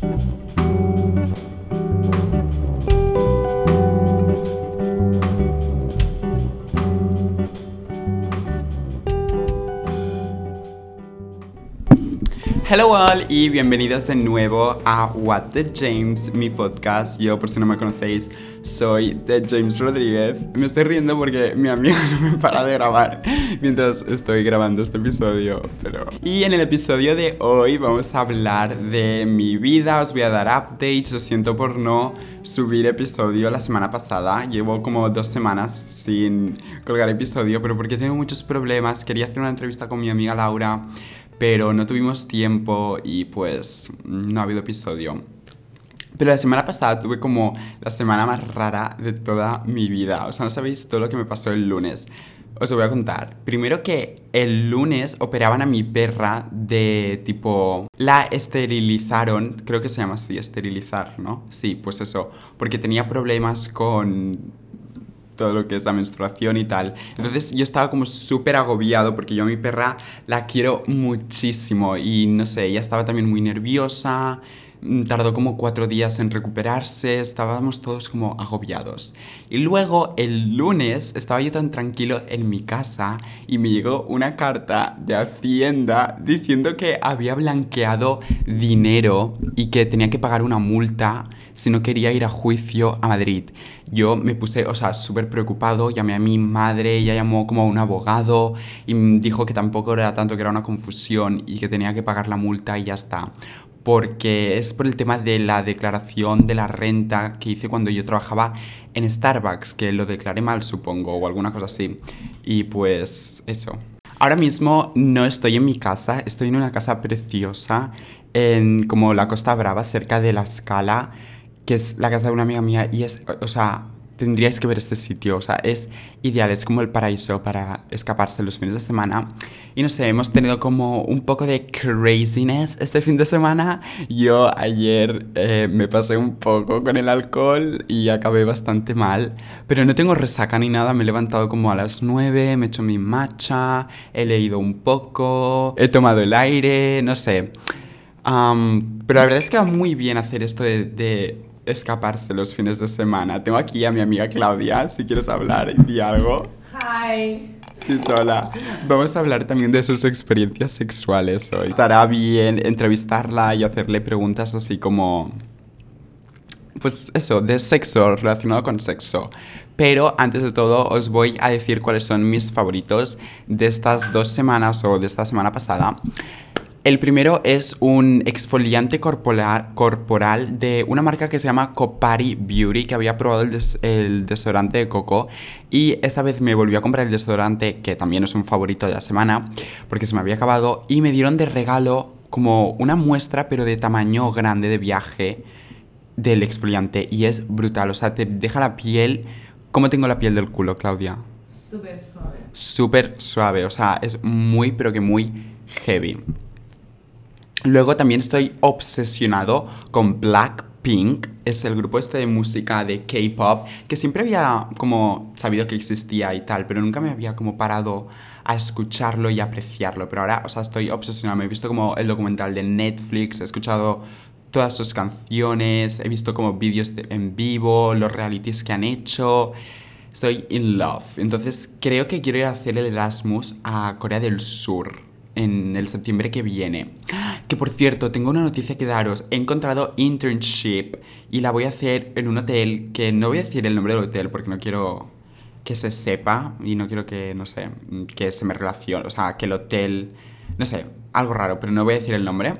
Thank you. Hello all y bienvenidos de nuevo a What the James, mi podcast. Yo, por si no me conocéis, soy The James Rodríguez. Me estoy riendo porque mi amiga no me para de grabar mientras estoy grabando este episodio. Pero... Y en el episodio de hoy vamos a hablar de mi vida, os voy a dar updates. Lo siento por no subir episodio la semana pasada. Llevo como dos semanas sin colgar episodio, pero porque tengo muchos problemas. Quería hacer una entrevista con mi amiga Laura pero no tuvimos tiempo y pues no ha habido episodio. Pero la semana pasada tuve como la semana más rara de toda mi vida. O sea, no sabéis todo lo que me pasó el lunes. Os voy a contar. Primero que el lunes operaban a mi perra de tipo... La esterilizaron, creo que se llama así, esterilizar, ¿no? Sí, pues eso. Porque tenía problemas con todo lo que es la menstruación y tal. Entonces yo estaba como súper agobiado porque yo a mi perra la quiero muchísimo y no sé, ella estaba también muy nerviosa tardó como cuatro días en recuperarse, estábamos todos como agobiados. Y luego el lunes estaba yo tan tranquilo en mi casa y me llegó una carta de Hacienda diciendo que había blanqueado dinero y que tenía que pagar una multa si no quería ir a juicio a Madrid. Yo me puse, o sea, súper preocupado, llamé a mi madre, ella llamó como a un abogado y dijo que tampoco era tanto, que era una confusión y que tenía que pagar la multa y ya está porque es por el tema de la declaración de la renta que hice cuando yo trabajaba en Starbucks, que lo declaré mal supongo, o alguna cosa así. Y pues eso. Ahora mismo no estoy en mi casa, estoy en una casa preciosa en como la Costa Brava, cerca de la Scala, que es la casa de una amiga mía y es, o sea, tendríais que ver este sitio, o sea, es ideal, es como el paraíso para escaparse los fines de semana. Y no sé, hemos tenido como un poco de craziness este fin de semana. Yo ayer eh, me pasé un poco con el alcohol y acabé bastante mal, pero no tengo resaca ni nada, me he levantado como a las 9, me he hecho mi matcha, he leído un poco, he tomado el aire, no sé. pero la verdad es que va muy bien hacer esto de escaparse los fines de semana. Tengo aquí a mi amiga Claudia, si quieres hablar, di algo. Hi. Sí, sola. Vamos a hablar también de sus experiencias sexuales hoy. Estará bien entrevistarla y hacerle preguntas así como... Pues eso, de sexo, relacionado con sexo. Pero antes de todo os voy a decir cuáles son mis favoritos de estas dos semanas o de esta semana pasada. El primero es un exfoliante corporal, de una marca que se llama Copari Beauty, que había probado el, desodorante de coco. Y esta vez me volví a comprar el desodorante, que también es un favorito de la semana, porque se me había acabado. Y me dieron de regalo como una muestra, pero de tamaño grande de viaje del exfoliante. Y es brutal, o sea, te deja la piel... ¿Cómo tengo la piel del culo, Claudia? Súper suave. Súper suave, o sea, es muy, pero que muy heavy. Luego también estoy obsesionado con Blackpink, es el grupo este de música de K-pop, que siempre había como sabido que existía y tal, pero nunca me había como parado a escucharlo y apreciarlo. Pero ahora, o sea, estoy obsesionado. Me he visto como el documental de Netflix, he escuchado todas sus canciones, he visto como vídeos en vivo, los realities que han hecho. Estoy in love. Entonces creo que quiero ir a hacer el Erasmus a Corea del Sur en el septiembre que viene. Que por cierto, tengo una noticia que daros. He encontrado internship y la voy a hacer en un hotel que no voy a decir el nombre del hotel porque no quiero que se sepa y no quiero que, no sé, que se me relacione. O sea, que el hotel, no sé, algo raro, pero no voy a decir el nombre.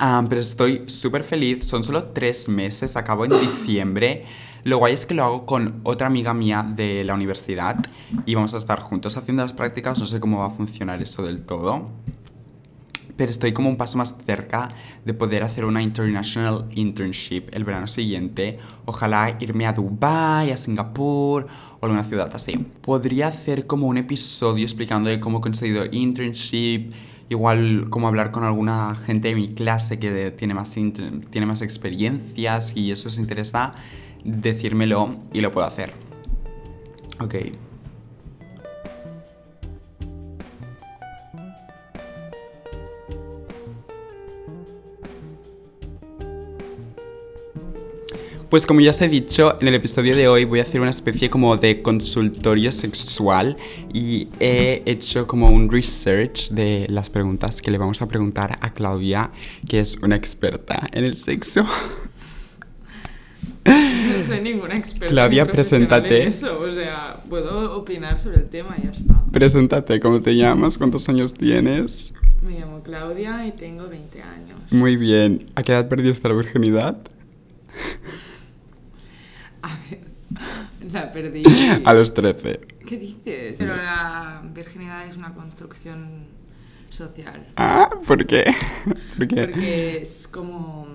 Ah, pero estoy súper feliz, son solo tres meses, acabo en diciembre. Lo guay es que lo hago con otra amiga mía de la universidad y vamos a estar juntos haciendo las prácticas, no sé cómo va a funcionar eso del todo. Pero estoy como un paso más cerca de poder hacer una international internship el verano siguiente. Ojalá irme a Dubai, a Singapur o alguna ciudad así. Podría hacer como un episodio explicando de cómo he conseguido internship, igual como hablar con alguna gente de mi clase que tiene más, tiene más experiencias y eso os interesa, decírmelo y lo puedo hacer. Ok. Pues como ya os he dicho, en el episodio de hoy voy a hacer una especie como de consultorio sexual y he hecho como un research de las preguntas que le vamos a preguntar a Claudia, que es una experta en el sexo. No soy ninguna experta. Claudia, ni preséntate. en Eso, o sea, puedo opinar sobre el tema y ya está. Preséntate, ¿cómo te llamas? ¿Cuántos años tienes? Me llamo Claudia y tengo 20 años. Muy bien. ¿A qué edad perdiste la virginidad? A ver, la perdí. A los 13. ¿Qué dices? Pero la virginidad es una construcción social. Ah, ¿por qué? ¿Por qué? Porque es como...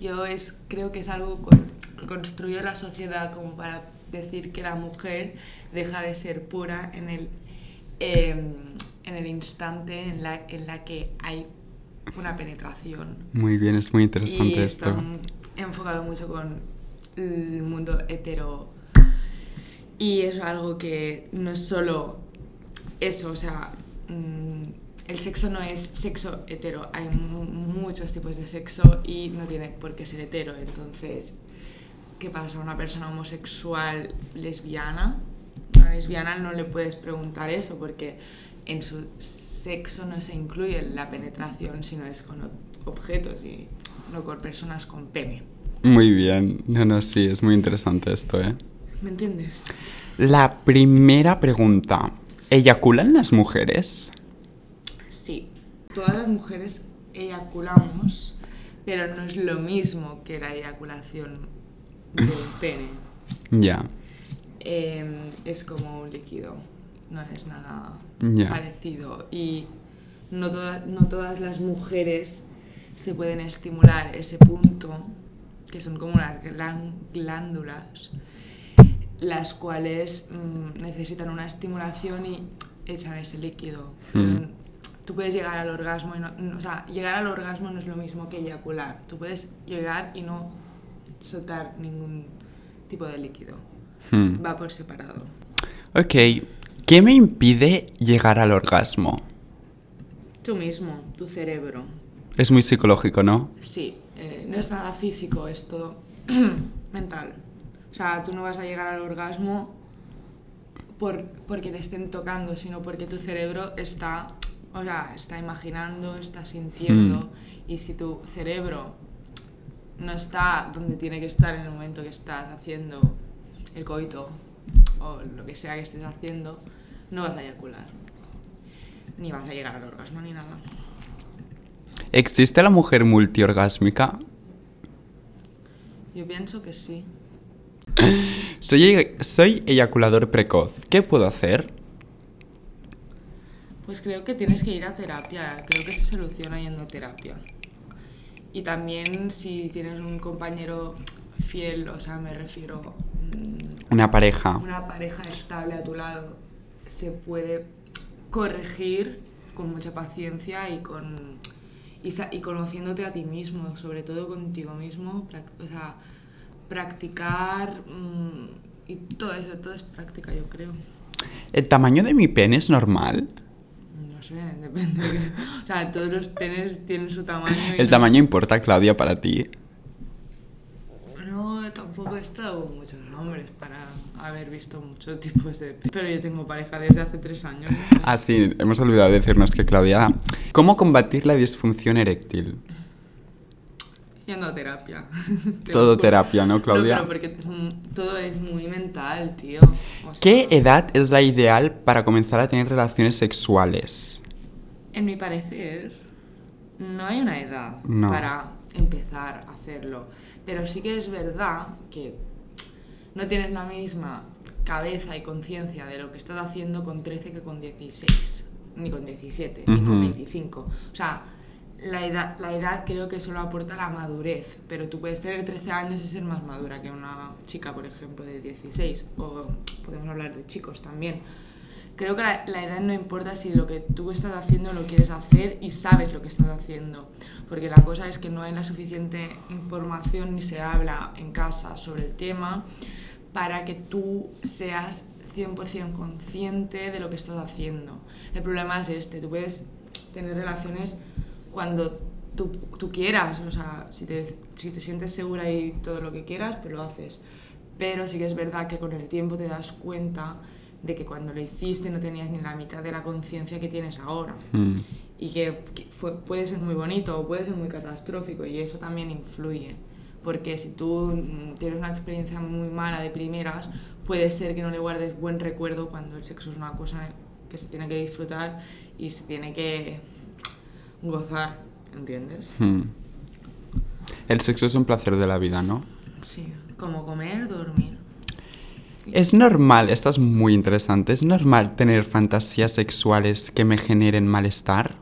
Yo es, creo que es algo con- que construyó la sociedad como para decir que la mujer deja de ser pura en el, em, en el instante en la, en la que hay una penetración. Muy bien, es muy Y interesante está esto. mu- enfocado mucho con el mundo hetero. Y es algo que no es solo eso, o sea, mm, el sexo no es sexo hetero, hay mu- muchos tipos de sexo y no tiene por qué ser hetero. Entonces, ¿qué pasa? Una persona homosexual lesbiana, una lesbiana no le puedes preguntar eso porque en su sexo no se incluye la penetración, sino es con objetos y no con personas con pene. Muy bien. No, no, sí, es muy interesante esto, ¿eh? ¿Me entiendes? La primera pregunta. ¿Eyaculan las mujeres? Sí. Todas las mujeres eyaculamos, pero no es lo mismo que la eyaculación del pene. Ya. Eh, es como un líquido, no es nada parecido. Y no, no todas las mujeres se pueden estimular ese punto, que son como unas glán- glándulas, las cuales mm, necesitan una estimulación y echan ese líquido. Pero Mm. Tú puedes llegar al orgasmo y no, o sea, llegar al orgasmo no es lo mismo que eyacular. Tú puedes llegar y no soltar ningún tipo de líquido. Va por separado. Ok. ¿Qué me impide llegar al orgasmo? Tú mismo, tu cerebro. Es muy psicológico, ¿no? Sí, eh, no es nada físico, es todo mental. O sea, tú no vas a llegar al orgasmo por, porque te estén tocando, sino porque tu cerebro está, o sea, está imaginando, está sintiendo. Y si tu cerebro no está donde tiene que estar en el momento que estás haciendo el coito o lo que sea que estés haciendo, no vas a eyacular. Ni vas a llegar al orgasmo ni nada. ¿Existe la mujer multiorgásmica? Yo pienso que sí. Soy, soy eyaculador precoz. ¿Qué puedo hacer? Pues creo que tienes que ir a terapia, creo que se soluciona yendo a terapia. Y también si tienes un compañero fiel, o sea, me refiero mm, Una pareja. una pareja estable a tu lado, se puede corregir con mucha paciencia y con y, y conociéndote a ti mismo, sobre todo contigo mismo, o sea, practicar mm, y todo eso, todo es práctica, yo creo. ¿El tamaño de mi pene es normal? No sé, depende. de- O sea, todos los penes tienen su tamaño. ¿El no- tamaño importa, Claudia, para ti? No, tampoco he estado con muchos hombres para haber visto muchos tipos de... pe- Pero yo tengo pareja desde hace tres años. Ah, sí, hemos olvidado decirnos que Claudia... ¿Cómo combatir la disfunción eréctil? Yendo a terapia. Todo terapia, ¿no, No, Claudia? pero porque es todo es muy mental, tío. O sea, ¿Qué edad es la ideal para comenzar a tener relaciones sexuales? En mi parecer, no hay una edad No. para empezar a hacerlo. Pero sí que es verdad que no tienes la misma cabeza y conciencia de lo que estás haciendo con 13 que con 16, ni con 17, ni con Ujú. 25. O sea, la edad, la edad creo que solo aporta la madurez, pero tú puedes tener 13 años y ser más madura que una chica, por ejemplo, de 16, o podemos hablar de chicos también. Creo que la, la edad no importa si lo que tú estás haciendo lo quieres hacer y sabes lo que estás haciendo, porque la cosa es que no hay la suficiente información ni se habla en casa sobre el tema para que tú seas 100% consciente de lo que estás haciendo. El problema es este, tú puedes tener relaciones cuando tú, tú quieras, o sea, si te, si te sientes segura y todo lo que quieras, pues lo haces. Pero sí que es verdad que con el tiempo te das cuenta de que cuando lo hiciste no tenías ni la mitad de la conciencia que tienes ahora. Mm. Y que, que fue- puede ser muy bonito o puede ser muy catastrófico y eso también influye. Porque si tú mm, tienes una experiencia muy mala de primeras, puede ser que no le guardes buen recuerdo cuando el sexo es una cosa que se tiene que disfrutar y se tiene que gozar, ¿entiendes? Mm. El sexo es un placer de la vida, ¿no? Sí, como comer, dormir. Es normal, esto es muy interesante, es normal tener fantasías sexuales que me generen malestar.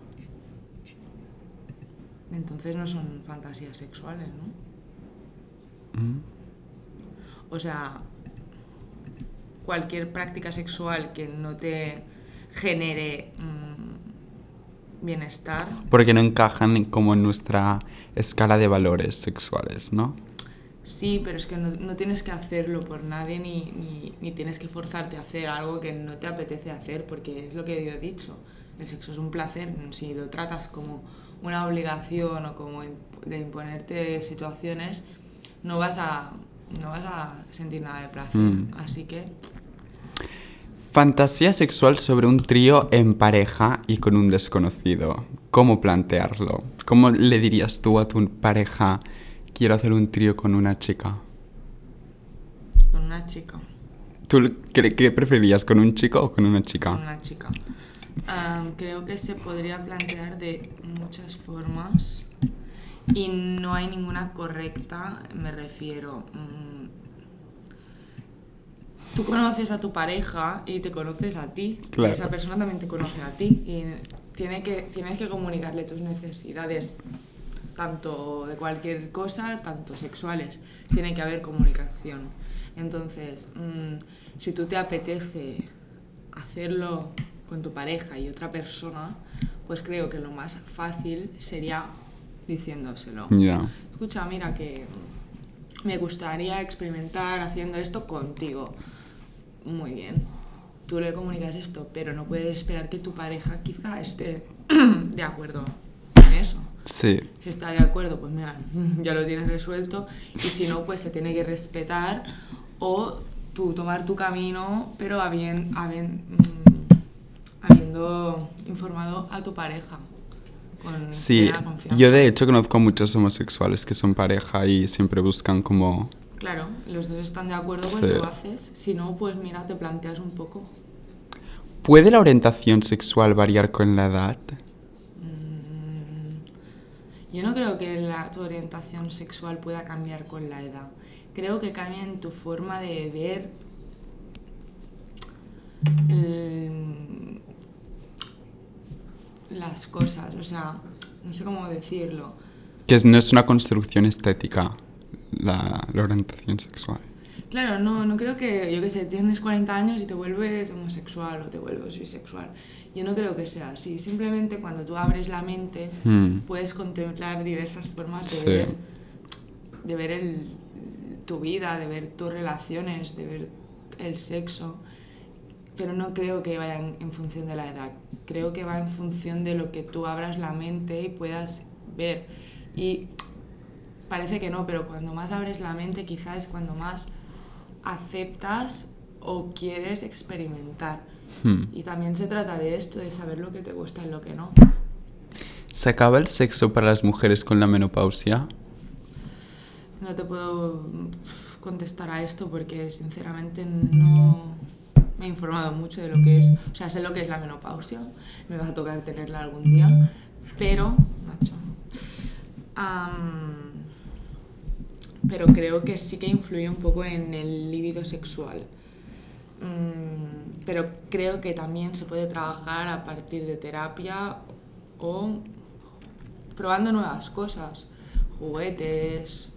Entonces no son fantasías sexuales, ¿no? Mm. O sea, cualquier práctica sexual que no te genere mm, bienestar, Porque no encajan como en nuestra escala de valores sexuales, ¿no? sí, pero es que no, no tienes que hacerlo por nadie ni, ni, ni tienes que forzarte a hacer algo que no te apetece hacer, porque es lo que yo he dicho. El sexo es un placer, si lo tratas como una obligación o como de imponerte situaciones, no vas a, no vas a sentir nada de placer. Mm. Así que Fantasía sexual sobre un trío en pareja y con un desconocido. ¿Cómo plantearlo? ¿Cómo le dirías tú a tu pareja, quiero hacer un trío con una chica? con una chica. ¿Tú qué, qué preferirías, con un chico o con una con chica? una chica. Am, creo que se podría plantear de muchas formas y no hay ninguna correcta, me refiero. mm, tú conoces a tu pareja y te conoces a ti, Claro. y esa persona también te conoce a ti y tiene que, tienes que comunicarle tus necesidades tanto de cualquier cosa, tanto sexuales. Tiene que haber comunicación. Entonces, mm, si tú te apetece hacerlo con tu pareja y otra persona, pues creo que lo más fácil sería diciéndoselo. Escucha, mira que me gustaría experimentar haciendo esto contigo. Muy bien. Tú le comunicas esto, pero no puedes esperar que tu pareja quizá esté de acuerdo en eso. Sí. Si está de acuerdo, pues mira, ya lo tienes resuelto. Y si no, pues se tiene que respetar o tú tomar tu camino, pero habien- habien- mm, habiendo informado a tu pareja. Con Sí, yo de hecho conozco a muchos homosexuales que son pareja y siempre buscan como... Claro, los dos están de acuerdo, pues Sí. lo haces. Si no, pues mira, te planteas un poco. ¿Puede la orientación sexual variar con la edad? Mm, Yo no creo que la, tu orientación sexual pueda cambiar con la edad. Creo que cambia en tu forma de ver mm, las cosas. O sea, no sé cómo decirlo. Que no es una construcción estética la, la orientación sexual. Claro, no, no creo que, yo qué sé, tienes 40 años y te vuelves homosexual o te vuelves bisexual. Yo no creo que sea así. Simplemente cuando tú abres la mente Hmm. puedes contemplar diversas formas de Sí. ver, de ver el- tu vida, de ver tus relaciones, de ver el sexo. Pero no creo que vaya en, en función de la edad. Creo que va en función de lo que tú abras la mente y puedas ver. Y parece que no, pero cuando más abres la mente quizás es cuando más aceptas o quieres experimentar. Hmm. Y también se trata de esto, de saber lo que te gusta y lo que no. ¿Se acaba el sexo para las mujeres con la menopausia? No te puedo mm, contestar a esto porque sinceramente no me he informado mucho de lo que es. O sea, sé lo que es la menopausia, me va a tocar tenerla algún día, pero, macho. pero creo que sí que influye un poco en el libido sexual. Mm, pero creo que también se puede trabajar a partir de terapia o probando nuevas cosas, juguetes,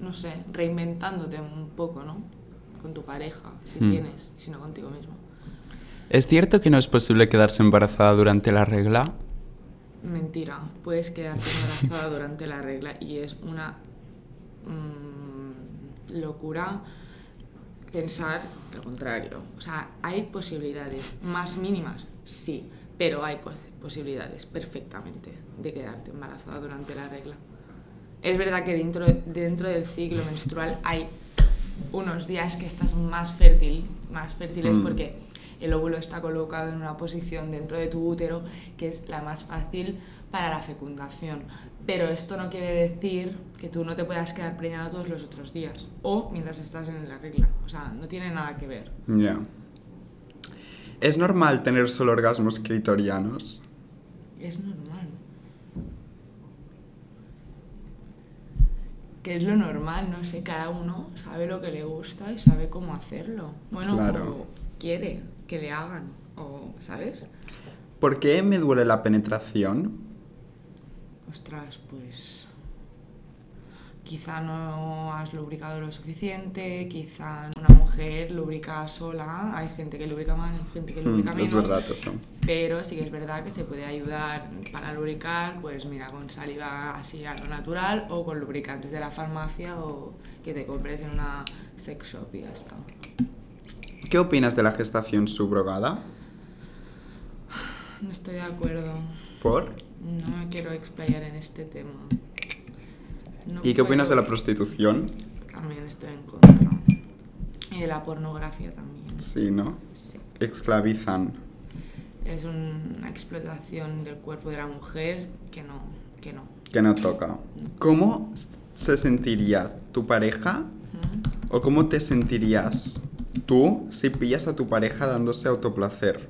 no sé, reinventándote un poco, ¿no? Con tu pareja, si Hmm. tienes, y si no contigo mismo. ¿Es cierto que no es posible quedarse embarazada durante la regla? Mentira, puedes quedarte embarazada durante la regla y es una mm, locura pensar lo contrario. O sea, hay posibilidades más mínimas, sí, pero hay, pues, posibilidades perfectamente de quedarte embarazada durante la regla. Es verdad que dentro, dentro del ciclo menstrual hay unos días que estás más fértil, más fértiles Mm. porque el óvulo está colocado en una posición dentro de tu útero que es la más fácil para la fecundación. Pero esto no quiere decir que tú no te puedas quedar preñada todos los otros días o mientras estás en la regla. O sea, no tiene nada que ver. Ya. ¿Es normal tener solo orgasmos clitorianos? Es normal. Que es lo normal, no sé, cada uno sabe lo que le gusta y sabe cómo hacerlo. Bueno, Claro. o quiere que le hagan, o, ¿sabes? ¿Por qué me duele la penetración? Ostras, pues quizá no has lubricado lo suficiente, quizá una mujer lubrica sola, hay gente que lubrica más, hay gente que lubrica Mm, menos. es verdad eso. Pero sí que es verdad que se puede ayudar para lubricar, pues mira, con saliva así a lo natural o con lubricantes de la farmacia o que te compres en una sex shop y ya está. ¿Qué opinas de la gestación subrogada? No estoy de acuerdo. ¿Por? No me quiero explayar en este tema. No ¿Y qué opinas de la prostitución? También estoy en contra. Y de la pornografía también. Sí, ¿no? Sí. Esclavizan. Es una explotación del cuerpo de la mujer que no, que no. Que no toca. ¿Cómo se sentiría tu pareja o cómo te sentirías tú si pillas a tu pareja dándose autoplacer?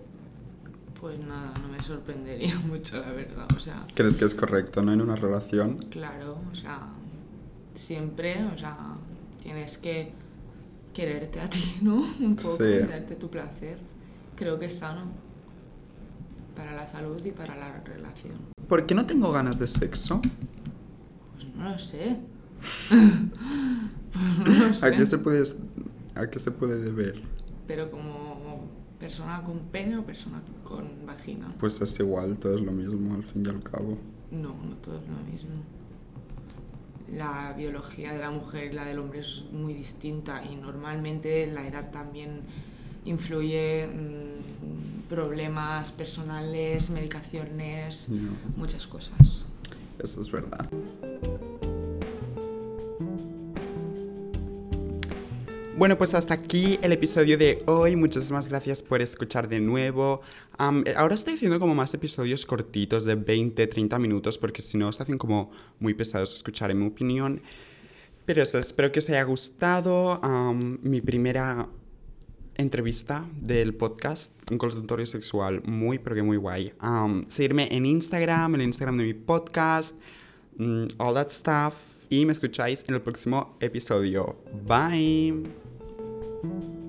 Pues nada, no me sorprendería mucho, la verdad. O sea, ¿Crees que es correcto, no? En una relación. claro, o sea, siempre, o sea, tienes que quererte a ti, ¿no? Un poco, Sí. y darte tu placer. Creo que es sano para la salud y para la relación. ¿Por qué no tengo ganas de sexo? Pues no lo sé. pues no lo sé. ¿A qué se puede, a qué se puede deber? Pero como persona con pene o persona con vagina. Pues es igual, todo es lo mismo al fin y al cabo. No, no todo es lo mismo. La biología de la mujer y la del hombre es muy distinta y normalmente la edad también influye mm, problemas personales, medicaciones, muchas cosas. Eso es verdad. Bueno, pues hasta aquí el episodio de hoy. Muchísimas gracias por escuchar de nuevo. Eh, ahora estoy haciendo como más episodios cortitos de 20, 30 minutos porque si no se hacen como muy pesados escuchar en mi opinión. Pero eso, espero que os haya gustado am, mi primera entrevista del podcast, un consultorio sexual muy, pero que muy guay. Am, seguirme en Instagram, el Instagram de mi podcast, mm, all that stuff. Y me escucháis en el próximo episodio. Bye. Thank you.